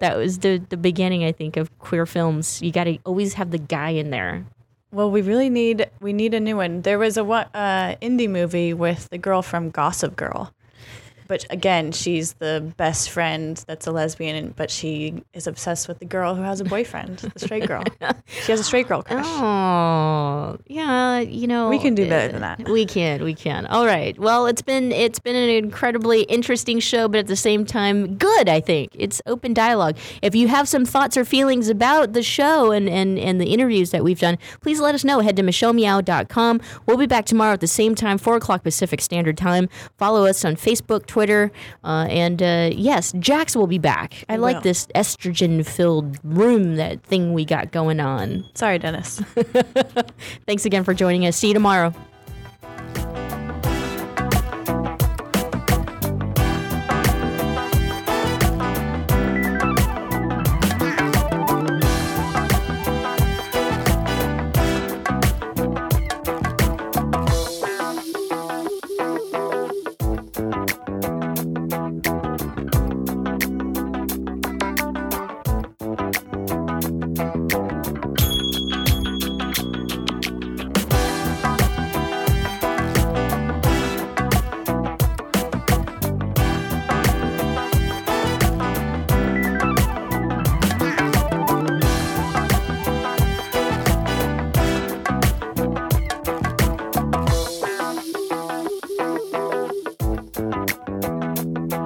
That was the the beginning, I think, of queer films. You got to always have the guy in there.
Well, we really need we need a new one. There was a what uh, indie movie with the girl from Gossip Girl, but again, she's the best friend that's a lesbian, and- but she is obsessed with the girl who has a boyfriend, the straight girl. [laughs] She has a straight girl crush.
Oh, yeah, you know
We can do better
uh,
than that.
We can, we can. All right. Well, it's been it's been an incredibly interesting show, but at the same time, good. I think it's open dialogue. If you have some thoughts or feelings about the show and and and the interviews that we've done, please let us know. Head to michellemeow.com. We'll be back tomorrow at the same time, four o'clock Pacific Standard Time. Follow us on Facebook, Twitter, uh, and uh, yes, Jax will be back. I like
will.
this estrogen-filled room, that thing we got going on.
Sorry, Dennis. [laughs]
Thanks again for joining us. See you tomorrow.